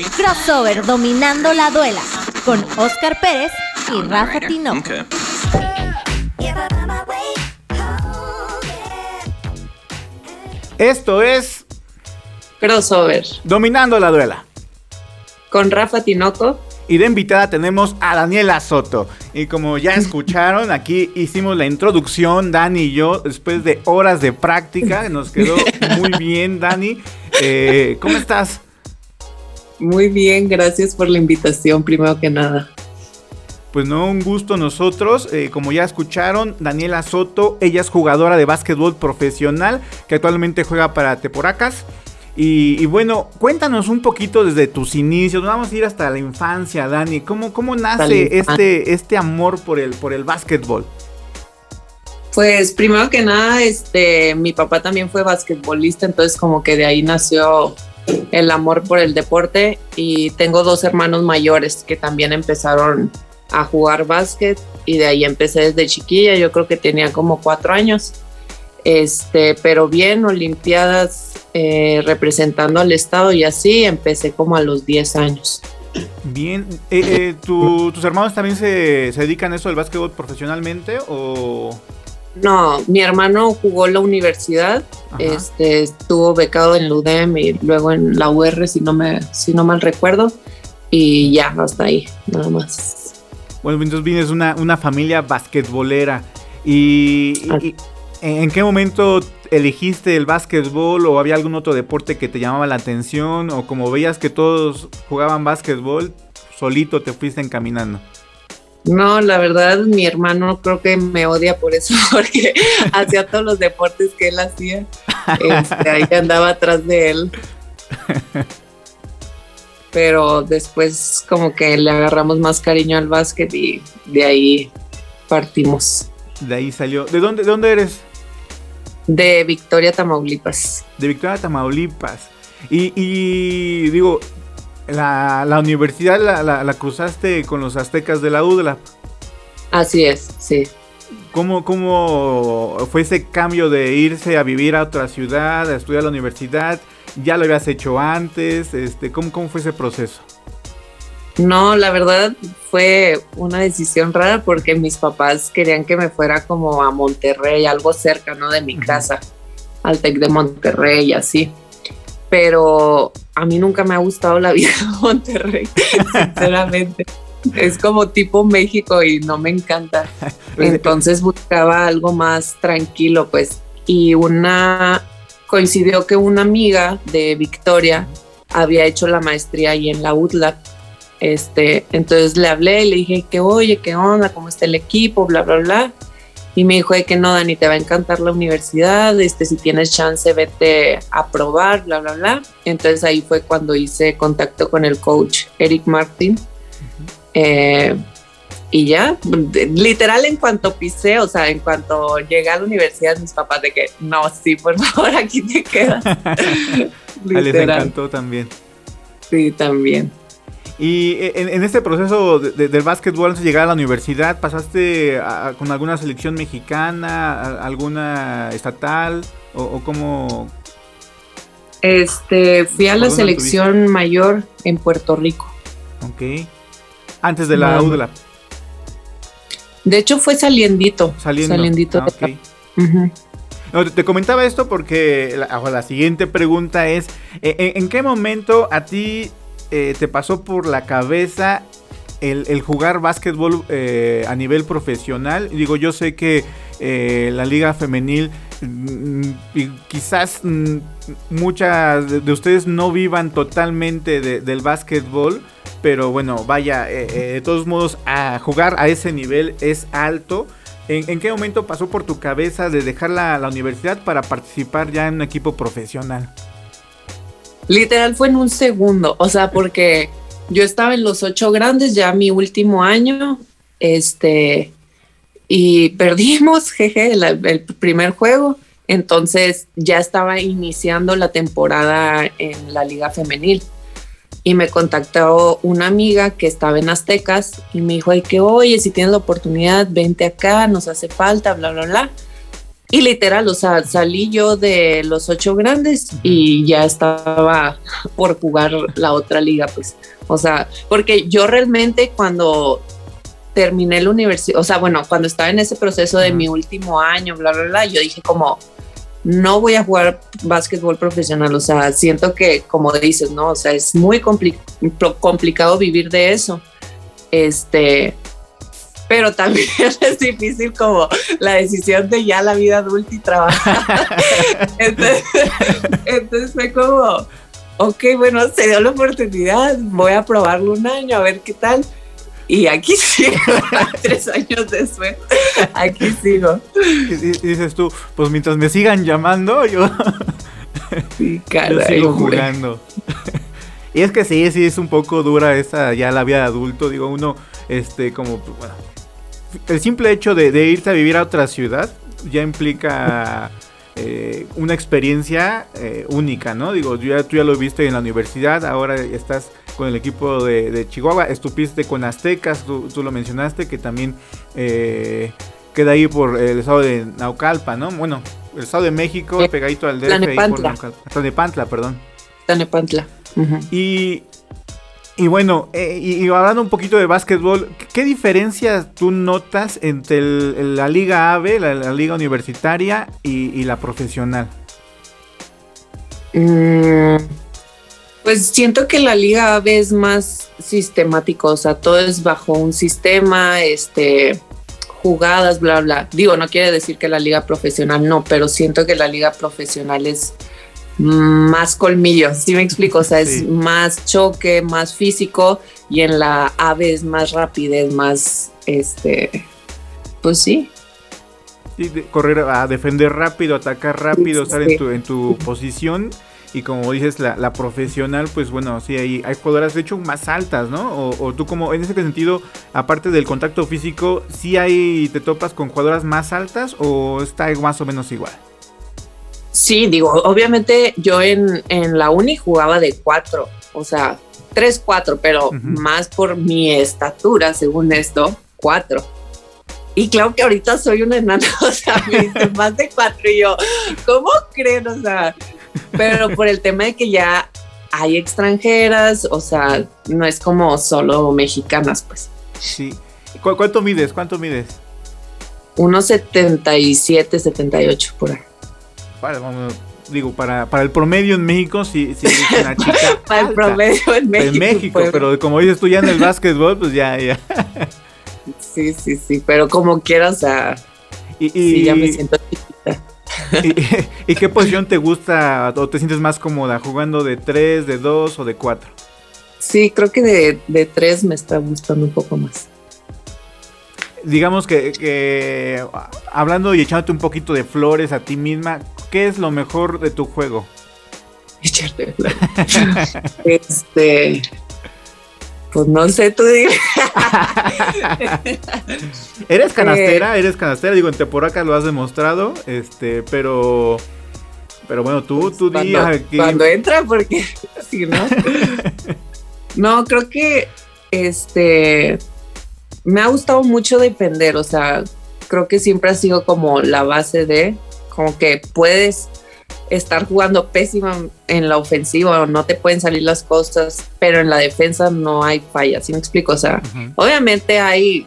Crossover dominando la duela con Oscar Pérez y Rafa Tinoco. Esto es Crossover Dominando la duela. con Rafa Tinoco. Y de invitada tenemos a Daniela Soto. Y como ya escucharon, aquí hicimos la introducción, Dani y yo, después de horas de práctica. Nos quedó muy bien, Dani. Eh, ¿Cómo estás? Muy bien, gracias por la invitación, primero que nada. Pues no, un gusto nosotros. Eh, como ya escucharon, Daniela Soto, ella es jugadora de básquetbol profesional que actualmente juega para Teporacas. Y, y bueno, cuéntanos un poquito desde tus inicios. Vamos a ir hasta la infancia, Dani. ¿Cómo, cómo nace este, este amor por el, por el básquetbol? Pues primero que nada, este, mi papá también fue basquetbolista, entonces como que de ahí nació el amor por el deporte y tengo dos hermanos mayores que también empezaron a jugar básquet y de ahí empecé desde chiquilla, yo creo que tenía como cuatro años. Este, pero bien, Olimpiadas eh, representando al estado y así empecé como a los 10 años. Bien. Eh, eh, ¿tu- ¿Tus hermanos también se, se dedican a eso del básquetbol profesionalmente? ¿O.? No, mi hermano jugó la universidad, Ajá. este, estuvo becado en la UDEM y luego en la UR, si no, me, si no mal recuerdo, y ya, hasta ahí, nada más. Bueno, entonces vienes una, una familia basquetbolera. ¿Y, y- y en qué momento elegiste el básquetbol o había algún otro deporte que te llamaba la atención? ¿O como veías que todos jugaban básquetbol, solito te fuiste encaminando? No, la verdad, mi hermano creo que me odia por eso, porque hacía todos los deportes que él hacía, este, ahí andaba atrás de él. Pero después como que le agarramos más cariño al básquet y de ahí partimos. De ahí salió. ¿De dónde, de dónde eres? De Victoria, Tamaulipas. De Victoria, Tamaulipas. Y, y digo, la, la universidad la, la- la cruzaste con los aztecas de la UDLA. Así es, sí. ¿Cómo, ¿Cómo fue ese cambio de irse a vivir a otra ciudad, a estudiar a la universidad? ¿Ya lo habías hecho antes? Este, ¿cómo, ¿Cómo fue ese proceso? No, la verdad fue una decisión rara porque mis papás querían que me fuera como a Monterrey, algo cerca, ¿no? De mi casa, al TEC de Monterrey y así. Pero a mí nunca me ha gustado la vida de Monterrey, sinceramente. Es como tipo México y no me encanta. Entonces buscaba algo más tranquilo, pues. Y una coincidió que una amiga de Victoria había hecho la maestría ahí en la UTLAB. Este, entonces le hablé y le dije que, oye, ¿qué onda? ¿Cómo está el equipo? Bla, bla, bla. Y me dijo de que no, Dani, te va a encantar la universidad, este, si tienes chance, vete a probar, bla, bla, bla. Entonces ahí fue cuando hice contacto con el coach Eric Martin. Eh, y ya, literal en cuanto pisé, o sea, en cuanto llegué a la universidad, mis papás de que, no, sí, por favor, aquí te quedas. Ah, Les literal, encantó también. sí, también. Y en, en este proceso de- de- del básquetbol antes de llegar a la universidad, ¿pasaste a- a- con alguna selección mexicana, a- alguna estatal? ¿O, o cómo? Este, fui a ¿Por la selección mayor en Puerto Rico. Ok. Antes de la No. UDLA, De hecho, fue saliendito. saliendo. Saliendito Ah, de. No, te, comentaba esto porque la, siguiente pregunta es, eh, ¿en, en qué momento a ti eh, te pasó por la cabeza el, jugar básquetbol eh, a nivel profesional? Digo, yo sé que eh, la liga femenil mm, y quizás mm, muchas de, de ustedes no vivan totalmente de- del básquetbol, pero bueno, vaya, de todos modos, a jugar a ese nivel es alto. ¿En, qué momento pasó por tu cabeza de dejar la universidad para participar ya en un equipo profesional? Literal fue en un segundo, o sea, porque yo estaba en los ocho grandes ya mi último año, este, y perdimos, jeje, el primer juego, entonces ya estaba iniciando la temporada en la liga femenil. Y me contactó una amiga que estaba en Aztecas y me dijo, que oye, si tienes la oportunidad, vente acá, nos hace falta, bla, bla, bla. Y literal, o sea, salí yo de los ocho grandes y ya estaba por jugar la otra liga, pues. O sea, porque yo realmente cuando terminé la universidad, o sea, bueno, cuando estaba en ese proceso de mi último año, bla, bla, bla, yo dije como, no voy a jugar básquetbol profesional, o sea, siento que, como dices, ¿no? O sea, es muy complicado vivir de eso. Este, pero también es difícil como la decisión de ya la vida adulta y trabajar. entonces, fue como, ok, bueno, se dio la oportunidad, voy a probarlo un año, a ver qué tal. Y aquí sigo, tres años después, aquí sigo. Y dices tú, pues mientras me sigan llamando, yo, sí, sigo jugando. Y es que sí, sí es un poco dura esa ya la vida de adulto, digo, uno, este, como, bueno, el simple hecho de, irte a vivir a otra ciudad ya implica eh, una experiencia eh, única, ¿no? Digo, ya, tú ya lo viste en la universidad, ahora estás con el equipo de, Chihuahua, estupiste con Aztecas, tú, lo mencionaste, que también eh, queda ahí por el estado de Naucalpa, ¿no? Bueno, el estado de México, pegadito al DF, ahí por Naucalpa. Tlanepantla, perdón. Tlanepantla. Y y bueno, eh, y, hablando un poquito de básquetbol, ¿qué diferencias tú notas entre la liga AVE, la, liga universitaria y, la profesional? Mm, pues siento que la liga AVE es más sistemático, o sea, todo es bajo un sistema, este, jugadas, bla, bla. Digo, no quiere decir que la liga profesional no, pero siento que la liga profesional es más colmillos, ¿sí me explico? O sea, es más choque, más físico y en la ave es más rapidez, más, este, pues sí. Sí, correr a defender rápido, atacar rápido, estar en tu, en tu posición y como dices, la, profesional, pues bueno, sí, hay, hay jugadoras de hecho más altas, ¿no? O, o, tú como, en ese sentido, aparte del contacto físico, ¿sí hay, te topas con jugadoras más altas o está más o menos igual? Sí, digo, obviamente yo en, la uni jugaba de cuatro, o sea, tres, cuatro, pero más por mi estatura, según esto, cuatro. Y claro que ahorita soy una enana, o sea, me dicen más de cuatro y yo, ¿cómo creen? O sea, pero por el tema de que ya hay extranjeras, o sea, no es como solo mexicanas, pues. Sí. ¿Cuánto mides? ¿Cuánto mides? Unos 77, 78 por ahí para, digo, para, para el promedio en México, si sí, es una chica. para el promedio en México. En México, pero como dices tú ya en el básquetbol, pues ya, ya. sí, sí, sí, pero como quieras, o sea, y, sí, ya me siento chiquita. ¿Y, qué posición te gusta o te sientes más cómoda? ¿Jugando de 3, de 2 o de 4? Sí, creo que de, de 3 me está gustando un poco más digamos que, hablando y echándote un poquito de flores a ti misma, ¿qué es lo mejor de tu juego? Echarte flores. este. Pues no sé, tú eres canastera, eh, eres canastera, digo, en Teporaca lo has demostrado, este, pero. Pero bueno, tú, tú cuando, Cuando entra, porque si no. no, creo que este me ha gustado mucho defender, o sea, creo que siempre ha sido como la base de, como que puedes estar jugando pésima en la ofensiva o no te pueden salir las cosas, pero en la defensa no hay falla, ¿sí me explico? O sea, obviamente hay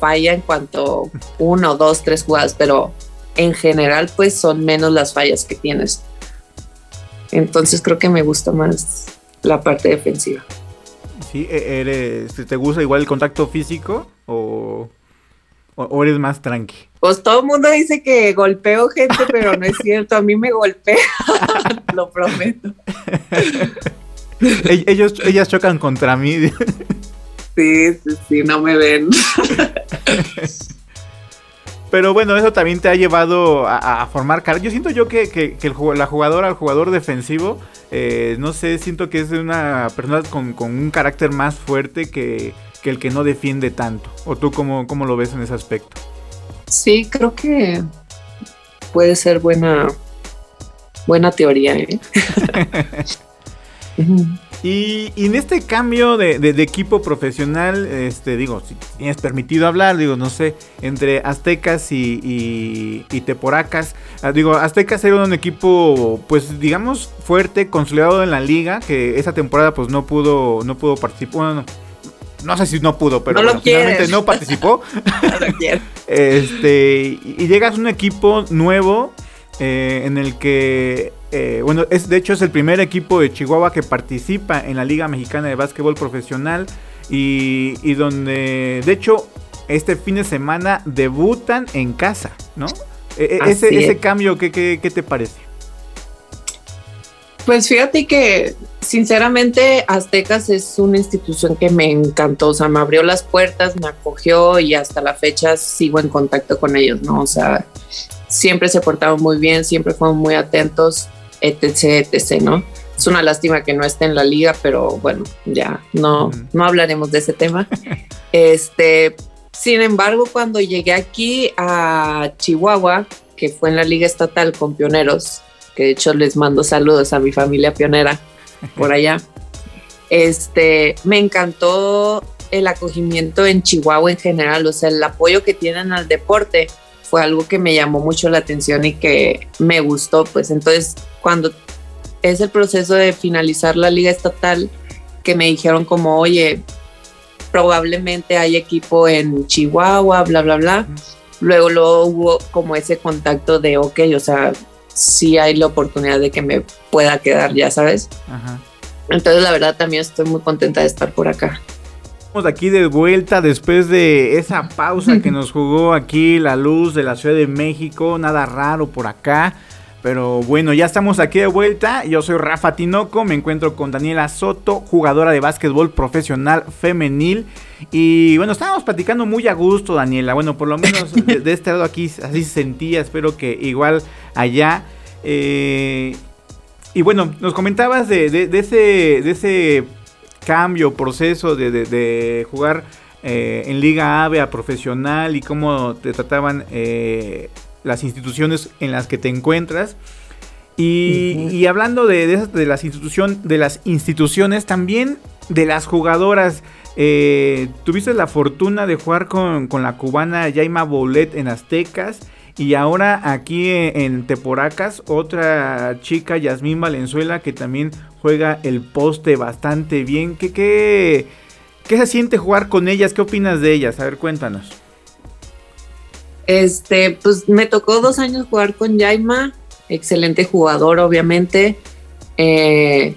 falla en cuanto uno, dos, tres jugadas, pero en general pues son menos las fallas que tienes. Entonces creo que me gusta más la parte defensiva. ¿Sí? E-, eres, ¿Te gusta igual el contacto físico o, o, eres más tranqui? Pues todo el mundo dice que golpeo gente, pero no es cierto. A mí me golpea, lo prometo. Ellos, ellas chocan contra mí. Sí, sí, sí, no me ven. Pero bueno, eso también te ha llevado a, formar cara. Yo siento yo que, que, el, la jugadora, el jugador defensivo, eh, no sé, siento que es una persona con, un carácter más fuerte que, el que no defiende tanto. ¿O tú cómo, cómo lo ves en ese aspecto? Sí, creo que puede ser buena, buena teoría. ¿eh? Y, en este cambio de, equipo profesional, este, digo, si tienes permitido hablar, digo, no sé, entre Aztecas y, Teporacas. Ah, digo, Aztecas era un equipo, pues, digamos, fuerte, consolidado en la liga, que esa temporada, pues, no pudo, no pudo participar. no sé si no pudo, pero finalmente no participó. no lo este, y llegas a un equipo nuevo eh, en el que, eh, bueno, es, de hecho es el primer equipo de Chihuahua que participa en la Liga Mexicana de Básquetbol Profesional y, donde, de hecho, este fin de semana debutan en casa, ¿no? E, e, ese, ese, cambio, ¿qué, ¿qué, te parece? Pues fíjate que sinceramente Aztecas es una institución que me encantó, o sea, me abrió las puertas, me acogió y hasta la fecha sigo en contacto con ellos, ¿no? O sea, siempre se portaron muy bien, siempre fueron muy atentos, etc., etc., ¿no? Es una lástima que no esté en la liga, pero bueno, ya no, no hablaremos de ese tema. Este, sin embargo, cuando llegué aquí a Chihuahua, que fue en la liga estatal con pioneros, que de hecho les mando saludos a mi familia pionera por allá, este, me encantó el acogimiento en Chihuahua en general, o sea, el apoyo que tienen al deporte fue algo que me llamó mucho la atención y que me gustó, pues entonces cuando es el proceso de finalizar la liga estatal, que me dijeron como, oye, probablemente hay equipo en Chihuahua, bla, bla, bla. Luego, luego hubo como ese contacto de, ok, o sea, sí hay la oportunidad de que me pueda quedar, ya sabes. Entonces, la verdad, también estoy muy contenta de estar por acá. Estamos aquí de vuelta después de esa pausa que nos jugó aquí la luz de la Ciudad de México. Nada raro por acá. Pero bueno, ya estamos aquí de vuelta. Yo soy Rafa Tinoco. Me encuentro con Daniela Soto, jugadora de básquetbol profesional femenil. Y bueno, estábamos platicando muy a gusto, Daniela. Bueno, por lo menos de, este lado aquí así se sentía. Espero que igual allá. Eh, y bueno, nos comentabas de, de, ese, de ese cambio, proceso de, jugar eh, en Liga AVE a profesional y cómo te trataban eh, las instituciones en las que te encuentras. Y, hablando de, de, las de las instituciones, también de las jugadoras. Eh, tuviste la fortuna de jugar con, con la cubana Yaima Bolet en Aztecas. Y ahora aquí en Teporacas, otra chica, Yasmín Valenzuela, que también juega el poste bastante bien. ¿Qué, qué, qué se siente jugar con ellas? ¿Qué opinas de ellas? A ver, cuéntanos. Este, pues me tocó dos años jugar con Yaima, excelente jugador, obviamente. Eh,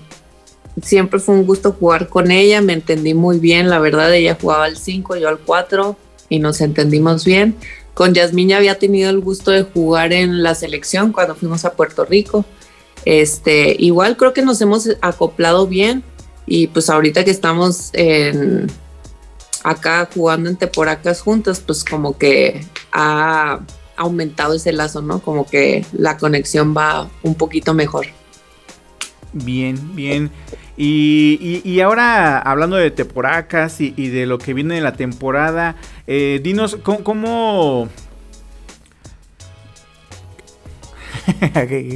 siempre fue un gusto jugar con ella, me entendí muy bien, la verdad, ella jugaba al 5, yo al 4 y nos entendimos bien. Con Yasmín ya había tenido el gusto de jugar en la selección cuando fuimos a Puerto Rico. Este, igual creo que nos hemos acoplado bien y pues ahorita que estamos acá jugando en Teporacas juntos, pues como que ha aumentado ese lazo, ¿no? Como que la conexión va un poquito mejor. Bien, bien. Y, ahora hablando de Teporacas y, de lo que viene de la temporada, eh, dinos cómo,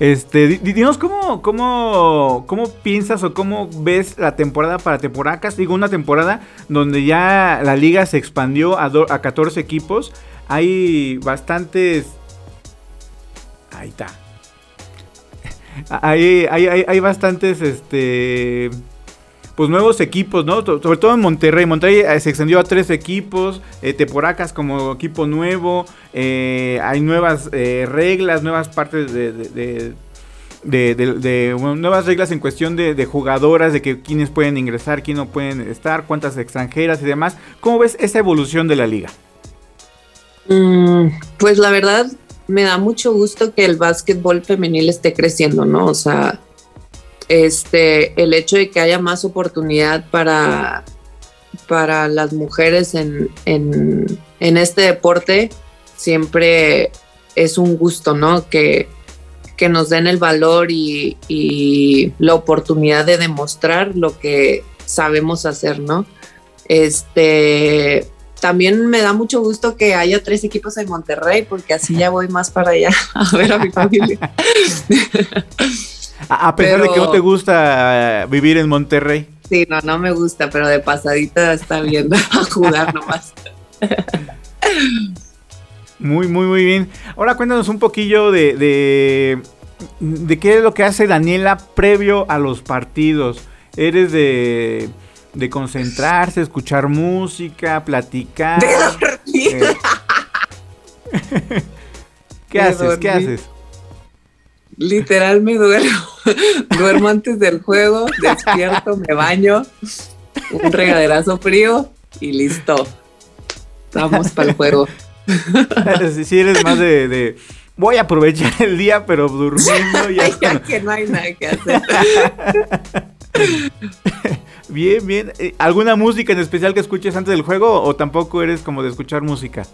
este, dinos cómo, cómo, cómo piensas o cómo ves la temporada para Teporacas. Digo, una temporada donde ya la liga se expandió a, a 14 equipos. Hay bastantes... Ahí está hay, hay, hay, bastantes, este, pues nuevos equipos, ¿no? Sobre todo en Monterrey. Monterrey eh, se extendió a tres equipos, eh, Teporacas como equipo nuevo, eh, hay nuevas reglas, nuevas partes de, de, de nuevas reglas en cuestión de, jugadoras, de que quiénes pueden ingresar, quiénes no pueden estar, cuántas extranjeras y demás. ¿Cómo ves esa evolución de la liga? Mm, pues la verdad, me da mucho gusto que el básquetbol femenil esté creciendo, ¿no? O sea, este, el hecho de que haya más oportunidad para, para las mujeres en, este deporte siempre es un gusto, ¿no? Que, que nos den el valor y, y, la oportunidad de demostrar lo que sabemos hacer, ¿no? Este, también me da mucho gusto que haya tres equipos en Monterrey, porque así ya voy más para allá a ver a mi familia. A, pesar de que no te gusta vivir en Monterrey. Sí, no, no me gusta, pero de pasadita está viendo a jugar nomás. Muy, muy, muy bien. Ahora cuéntanos un poquillo de, de, de qué es lo que hace Daniela previo a los partidos. ¿Eres de, de concentrarse, escuchar música, platicar? De dormir. Eh. ¿Qué haces? ¿Qué haces? Literal me duermo. duermo antes del juego, despierto, me baño, un regaderazo frío y listo. Vamos para el juego. si eres más de, voy a aprovechar el día, pero durmiendo ya. ya que no hay nada que hacer. Bien, bien. Eh, ¿Alguna música en especial que escuches antes del juego o tampoco eres como de escuchar música?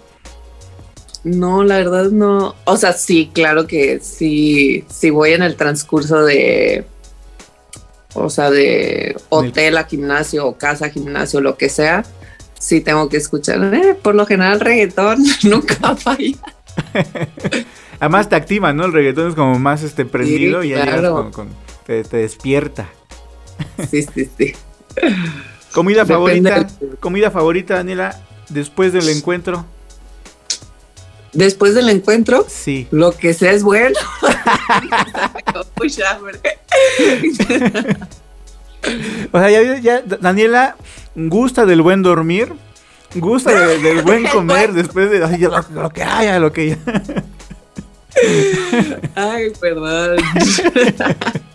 No, la verdad no. O sea, sí, claro que sí, si voy en el transcurso de, o sea, de hotel a gimnasio o casa a gimnasio, lo que sea, sí tengo que escuchar. Eh, por lo general, reggaetón nunca falla. Además te activa, ¿no? El reggaetón es como más este prendido y ya con, te, despierta. Sí, sí, sí. Comida favorita, comida favorita, Daniela, después del encuentro después del encuentro, sí. lo que sea es bueno. o sea, ya, Daniela gusta del buen dormir, gusta del buen comer después de lo, que haya, lo que Ay, perdón.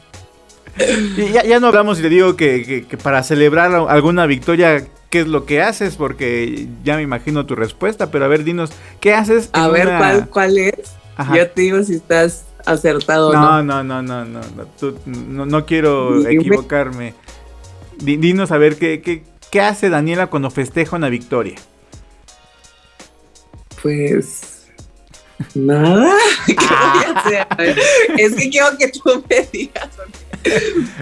ya, ya, no hablamos y te digo que, que para celebrar alguna victoria qué es lo que haces, porque ya me imagino tu respuesta, pero a ver, dinos, ¿qué haces? A ver, ¿cuál, ¿cuál es? Yo te digo si estás acertado no, o no. No, no, no, no, no, quiero equivocarme. Dinos a ver, ¿qué, qué, qué hace Daniela cuando festeja una victoria? Pues... Nada. ¿Qué voy a hacer? Es que quiero que tú me digas.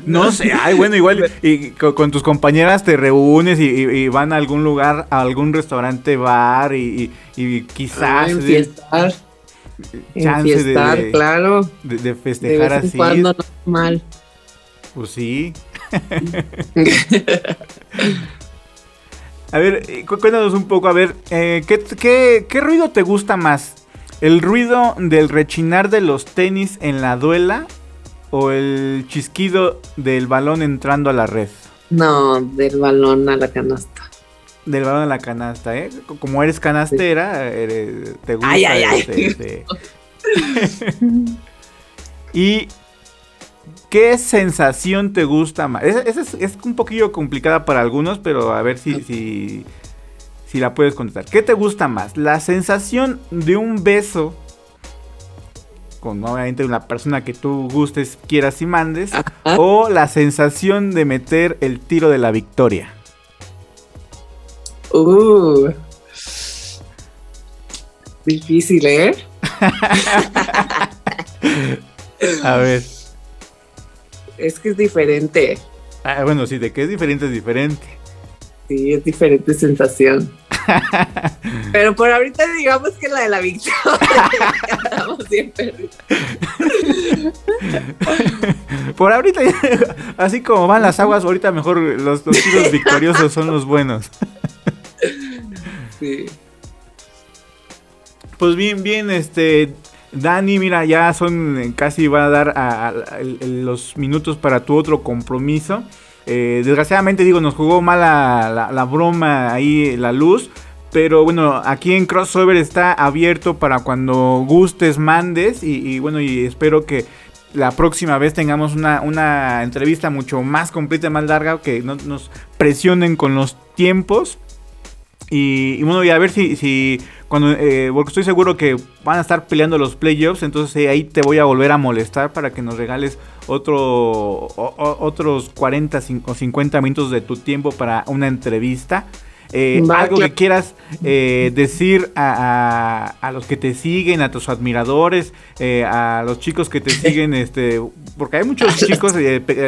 No sé, ay, bueno, igual y con, tus compañeras te reúnes y, van a algún lugar, a algún restaurante, bar y, quizás... enfiestar. Chance de, claro. De, festejar de vez así. Cuando no mal. Pues sí. a ver, eh, cuéntanos un poco, a ver, eh, ¿qué, qué ruido te gusta más? ¿El ruido del rechinar de los tenis en la duela o el chisquido del balón entrando a la red? No, del balón a la canasta. Del balón a la canasta, ¿eh? Como eres canastera, te gusta. Ay, ay, ay. y ¿qué sensación te gusta más? Esa es, un poquillo complicada para algunos, pero a ver si, si, si la puedes contestar. ¿Qué te gusta más? ¿La sensación de un beso con obviamente una persona que tú gustes, quieras y mandes, o la sensación de meter el tiro de la victoria. Uh, difícil, ¿eh? A ver. Es que es diferente. Ah, bueno, sí, de que es diferente es diferente. Sí, es diferente sensación. Pero por ahorita digamos que la de la victoria. por ahorita, así como van las aguas, ahorita mejor los, los tiros victoriosos son los buenos. sí. Pues bien, bien, este. Dani, mira, ya son casi va a dar a, los minutos para tu otro compromiso. Eh, desgraciadamente, digo, nos jugó mal la, broma ahí, la luz. Pero bueno, aquí en Crossover está abierto para cuando gustes, mandes. Y, bueno, y espero que la próxima vez tengamos una, entrevista mucho más completa, más larga, que no nos presionen con los tiempos. Y, bueno, y a ver si, si cuando, eh, porque estoy seguro que van a estar peleando los playoffs, entonces eh, ahí te voy a volver a molestar para que nos regales otro, otros 40 o 50 minutos de tu tiempo para una entrevista. Eh, algo que quieras eh, decir a, los que te siguen, a tus admiradores, eh, a los chicos que te siguen, este, porque hay muchos chicos,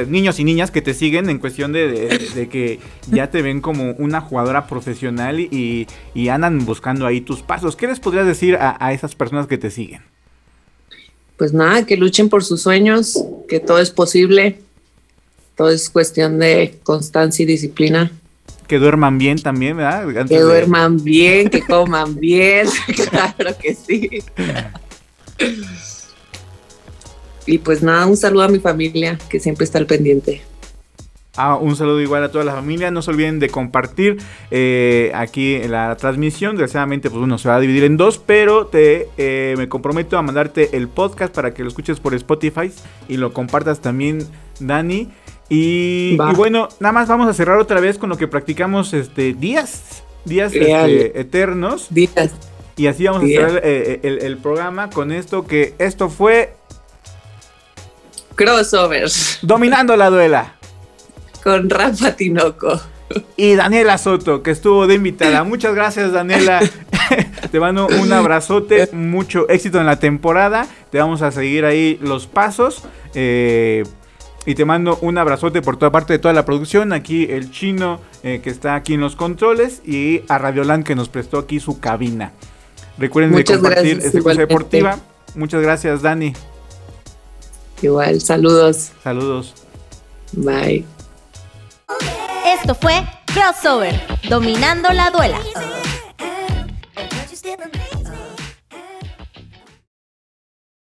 niños y niñas que te siguen en cuestión de, que ya te ven como una jugadora profesional y, andan buscando ahí tus pasos. ¿Qué les podrías decir a, esas personas que te siguen? pues nada, que luchen por sus sueños, que todo es posible, todo es cuestión de constancia y disciplina. Que duerman bien también, ¿verdad? que duerman bien, que coman bien, claro que sí. y pues nada, un saludo a mi familia que siempre está al pendiente. Ah, un saludo igual a toda la familia. No se olviden de compartir eh, aquí en la transmisión. Desgraciadamente, pues uno se va a dividir en dos, pero te eh, me comprometo a mandarte el podcast para que lo escuches por Spotify y lo compartas también, Dani. Y, bueno, nada más vamos a cerrar otra vez con lo que practicamos este días, días este, eternos. Días. Y así vamos a cerrar eh, el, el programa con esto que esto fue crossovers. Dominando la duela con Rafa Tinoco. Y Daniela Soto, que estuvo de invitada. Muchas gracias, Daniela. te mando un abrazote, mucho éxito en la temporada. Te vamos a seguir ahí los pasos. Eh, y te mando un abrazote por toda parte de toda la producción. Aquí el chino eh, que está aquí en los controles. Y a Radioland que nos prestó aquí su cabina. Recuerden de compartir esta cosa deportiva. Muchas gracias, Dani. Igual, saludos. Saludos. Bye. Esto fue Crossover, dominando la duela.